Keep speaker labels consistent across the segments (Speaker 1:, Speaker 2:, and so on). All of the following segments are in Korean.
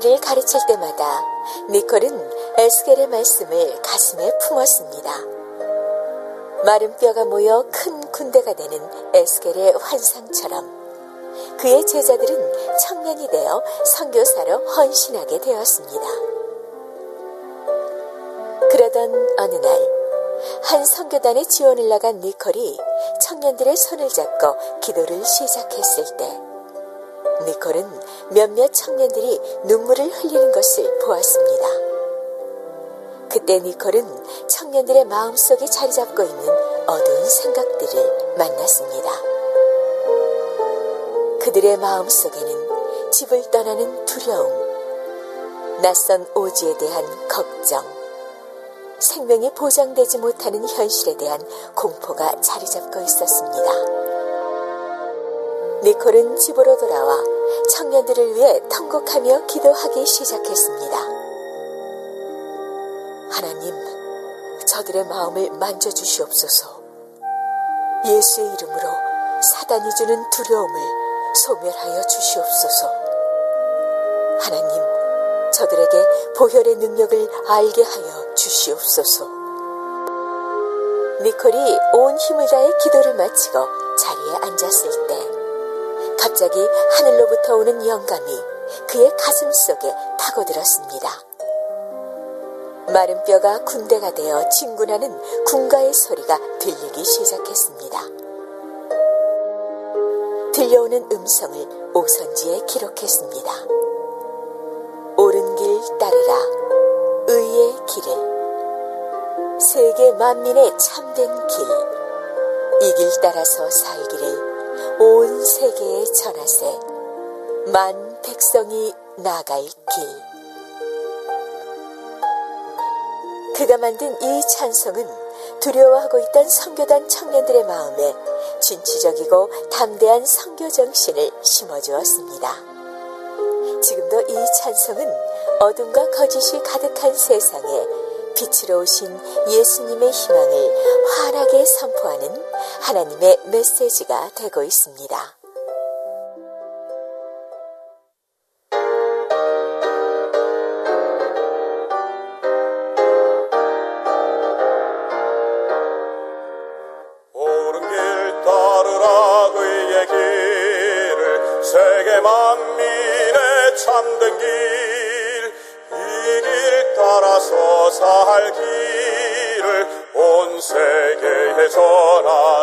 Speaker 1: 청년들을 가르칠 때마다 니콜은 에스겔의 말씀을 가슴에 품었습니다. 마른 뼈가 모여 큰 군대가 되는 에스겔의 환상처럼 그의 제자들은 청년이 되어 선교사로 헌신하게 되었습니다. 그러던 어느 날, 한 선교단의 지원을 나간 니콜이 청년들의 손을 잡고 기도를 시작했을 때, 니콜은 몇몇 청년들이 눈물을 흘리는 것을 보았습니다. 그때 니콜은 청년들의 마음속에 자리 잡고 있는 어두운 생각들을 만났습니다. 그들의 마음속에는 집을 떠나는 두려움, 낯선 오지에 대한 걱정, 생명이 보장되지 못하는 현실에 대한 공포가 자리 잡고 있었습니다. 니콜은 집으로 돌아와 청년들을 위해 통곡하며 기도하기 시작했습니다. 하나님, 저들의 마음을 만져주시옵소서. 예수의 이름으로 사단이 주는 두려움을 소멸하여 주시옵소서. 하나님, 저들에게 보혈의 능력을 알게 하여 주시옵소서. 니콜이 온 힘을 다해 기도를 마치고 자리에 앉았을 때 갑자기 하늘로부터 오는 영감이 그의 가슴 속에 파고들었습니다. 마른 뼈가 군대가 되어 진군하는 군가의 소리가 들리기 시작했습니다. 들려오는 음성을 오선지에 기록했습니다. 옳은 길 따르라 의의 길을 세계 만민의 참된 길 이 길 따라서 살기를 온 세계에 전하세 만 백성이 나갈 길 그가 만든 이 찬송은 두려워하고 있던 성교단 청년들의 마음에 진취적이고 담대한 성교 정신을 심어주었습니다. 지금도 이 찬송은 어둠과 거짓이 가득한 세상에 빛으로 오신 예수님의 희망을 환하게 선포하는 하나님의 메시지가 되고 있습니다.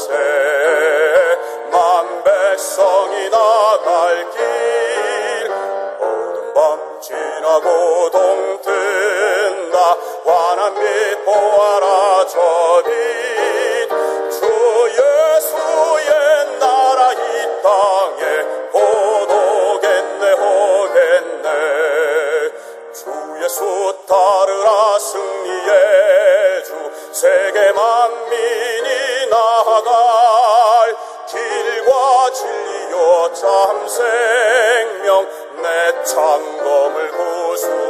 Speaker 2: se 나갈 길과 진리여 참 생명 내 참검을 구수.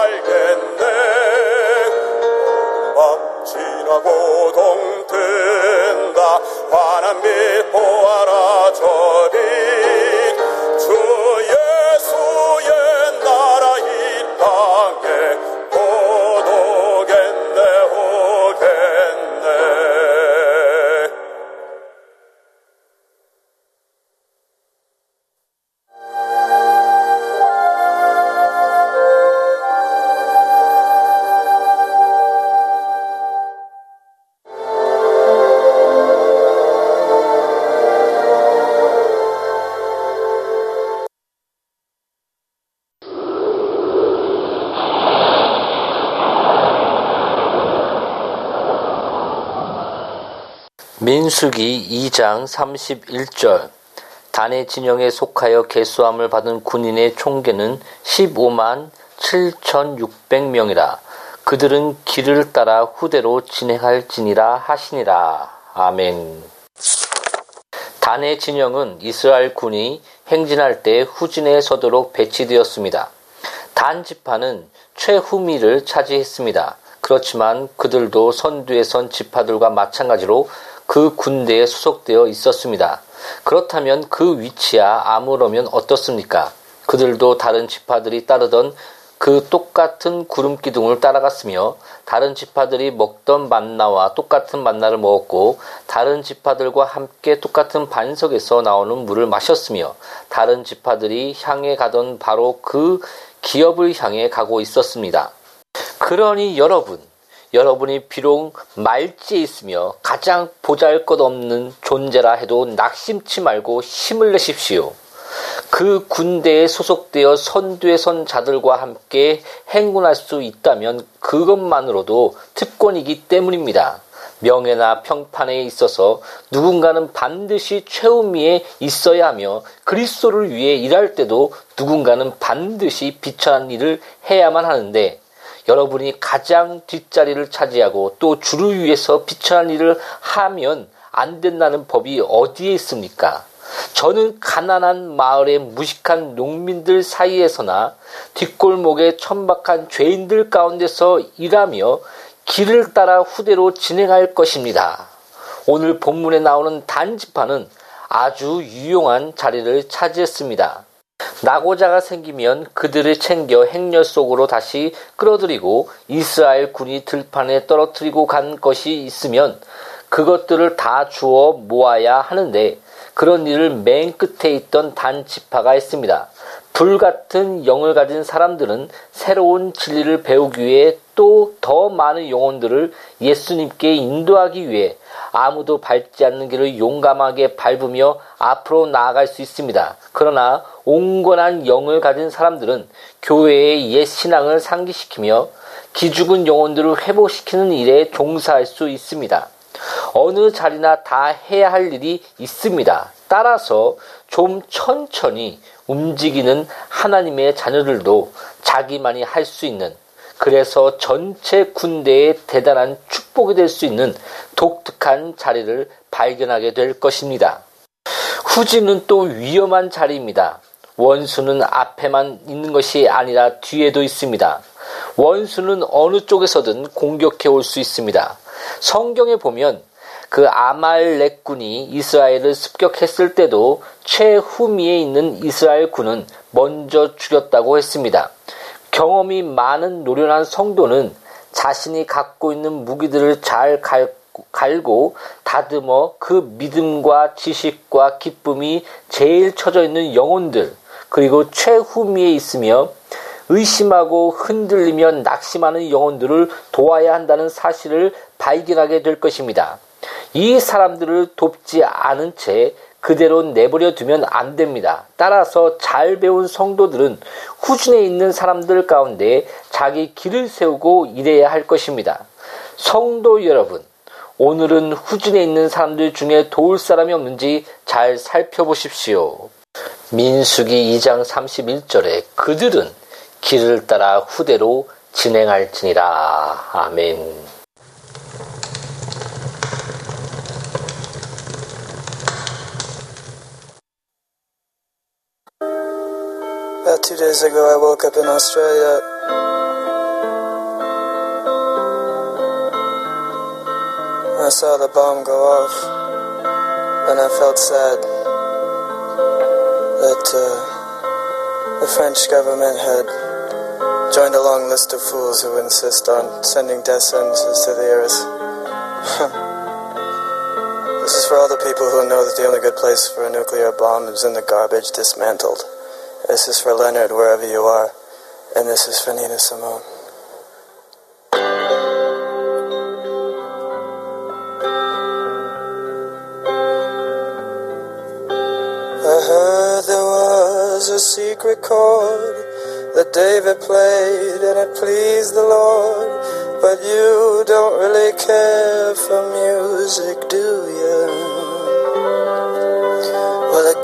Speaker 2: 알겠네. 망치라고 동튼다. 화난 밀포 알아줘
Speaker 3: 민수기 2장 31절 단의 진영에 속하여 개수함을 받은 군인의 총계는 15만 7,600명이라 그들은 길을 따라 후대로 진행할지니라 하시니라. 아멘. 단의 진영은 이스라엘 군이 행진할 때 후진에 서도록 배치되었습니다. 단 지파는 최후미를 차지했습니다. 그렇지만 그들도 선두에 선 지파들과 마찬가지로 그 군대에 소속되어 있었습니다. 그렇다면 그 위치야 아무러면 어떻습니까? 그들도 다른 지파들이 따르던 그 똑같은 구름 기둥을 따라갔으며 다른 지파들이 먹던 만나와 똑같은 만나를 먹었고 다른 지파들과 함께 똑같은 반석에서 나오는 물을 마셨으며 다른 지파들이 향해 가던 바로 그 기업을 향해 가고 있었습니다. 그러니 여러분 여러분이 비록 말지에 있으며 가장 보잘 것 없는 존재라 해도 낙심치 말고 힘을 내십시오. 그 군대에 소속되어 선두에 선 자들과 함께 행군할 수 있다면 그것만으로도 특권이기 때문입니다. 명예나 평판에 있어서 누군가는 반드시 최우미에 있어야 하며 그리스도를 위해 일할 때도 누군가는 반드시 비천한 일을 해야만 하는데 여러분이 가장 뒷자리를 차지하고 또 주를 위해서 비천한 일을 하면 안 된다는 법이 어디에 있습니까? 저는 가난한 마을의 무식한 농민들 사이에서나 뒷골목의 천박한 죄인들 가운데서 일하며 길을 따라 후대로 진행할 것입니다. 오늘 본문에 나오는 단지파는 아주 유용한 자리를 차지했습니다. 낙오자가 생기면 그들을 챙겨 행렬 속으로 다시 끌어들이고 이스라엘 군이 들판에 떨어뜨리고 간 것이 있으면 그것들을 다 주어 모아야 하는데 그런 일을 맨 끝에 있던 단 지파가 했습니다. 불 같은 영을 가진 사람들은 새로운 진리를 배우기 위해 또 더 많은 영혼들을 예수님께 인도하기 위해 아무도 밟지 않는 길을 용감하게 밟으며 앞으로 나아갈 수 있습니다. 그러나 온건한 영을 가진 사람들은 교회의 옛 신앙을 상기시키며 기죽은 영혼들을 회복시키는 일에 종사할 수 있습니다. 어느 자리나 다 해야 할 일이 있습니다. 따라서 좀 천천히 움직이는 하나님의 자녀들도 자기만이 할 수 있는 그래서 전체 군대의 대단한 축복이 될 수 있는 독특한 자리를 발견하게 될 것입니다. 후지는 또 위험한 자리입니다. 원수는 앞에만 있는 것이 아니라 뒤에도 있습니다. 원수는 어느 쪽에서든 공격해 올 수 있습니다. 성경에 보면 그 아말렉 군이 이스라엘을 습격했을 때도 최후미에 있는 이스라엘 군은 먼저 죽였다고 했습니다. 경험이 많은 노련한 성도는 자신이 갖고 있는 무기들을 잘 갈고 다듬어 그 믿음과 지식과 기쁨이 제일 처져 있는 영혼들 그리고 최후미에 있으며 의심하고 흔들리며 낙심하는 영혼들을 도와야 한다는 사실을 발견하게 될 것입니다. 이 사람들을 돕지 않은 채 그대로 내버려 두면 안 됩니다. 따라서 잘 배운 성도들은 후진에 있는 사람들 가운데 자기 길을 세우고 일해야 할 것입니다. 성도 여러분, 오늘은 후진에 있는 사람들 중에 도울 사람이 없는지 잘 살펴보십시오. 민수기 2장 31절에 그들은 길을 따라 후대로 진행할지니라. 아멘.
Speaker 4: Days ago, I woke up in Australia I saw the bomb go off, and I felt sad that uh, the French government had joined a long list of fools who insist on sending death sentences to the heirs. this is for all the people who know that the only good place for a nuclear bomb is in the garbage dismantled. This is for Leonard, wherever you are, and this is for Nina Simone. I heard there was a secret chord that David played and it pleased the Lord. But you don't really care for music, do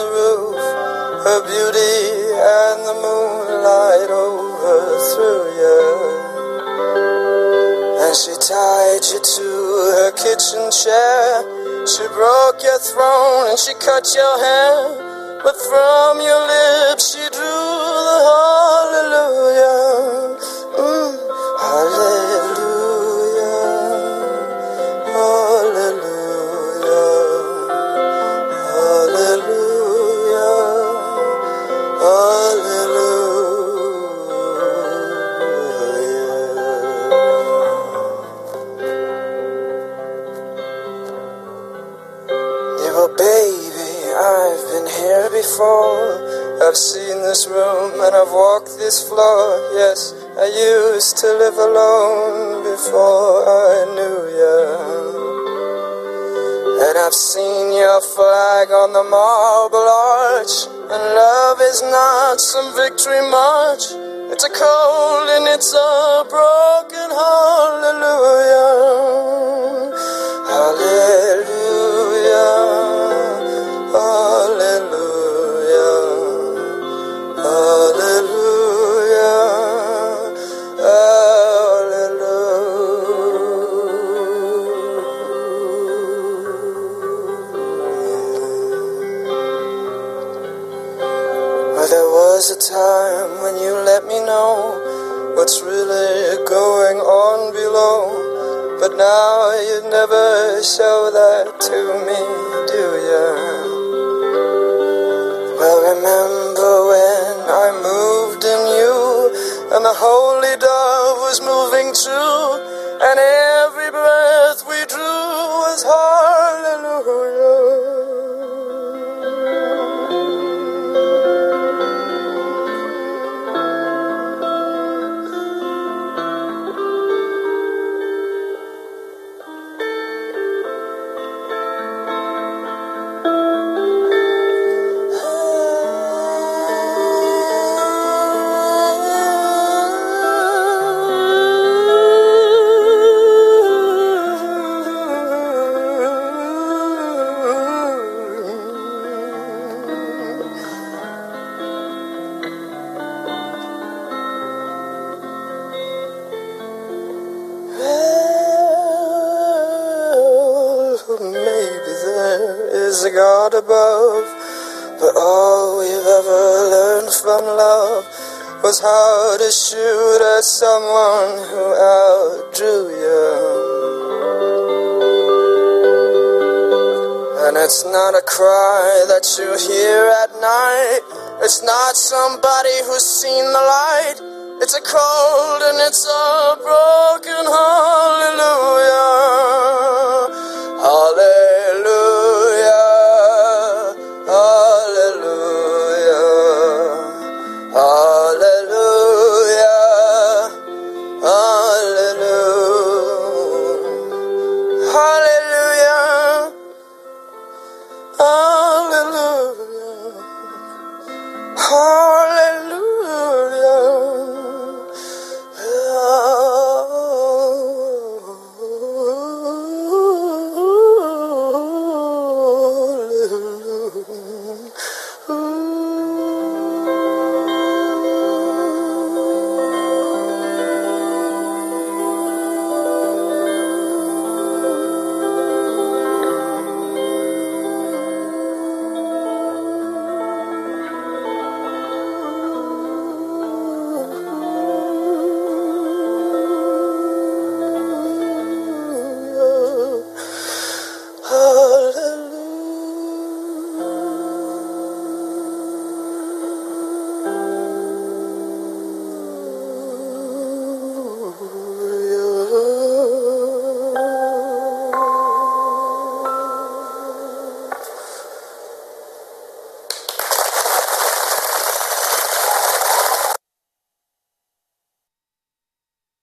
Speaker 4: the roof, her beauty and the moonlight overthrew you. And she tied you to her kitchen chair. She broke your throne and she cut your hair. But from your lips she drew the hallelujah. Mm, hallelujah. This floor. Yes, I used to live alone before I knew you. And I've seen your flag on the marble arch. And love is not some victory march. It's a cold and it's a broken hallelujah. Hallelujah. Was a time when you let me know what's really going on below. But now you never show that to me, do you? Well, remember when I moved in you, and the holy dove was moving too, and every breath we drew was hallelujah. God above, but all we've ever learned from love was how to shoot at someone who outdrew you. And it's not a cry that you hear at night. It's not somebody who's seen the light. It's a cold and it's a broken. Hallelujah.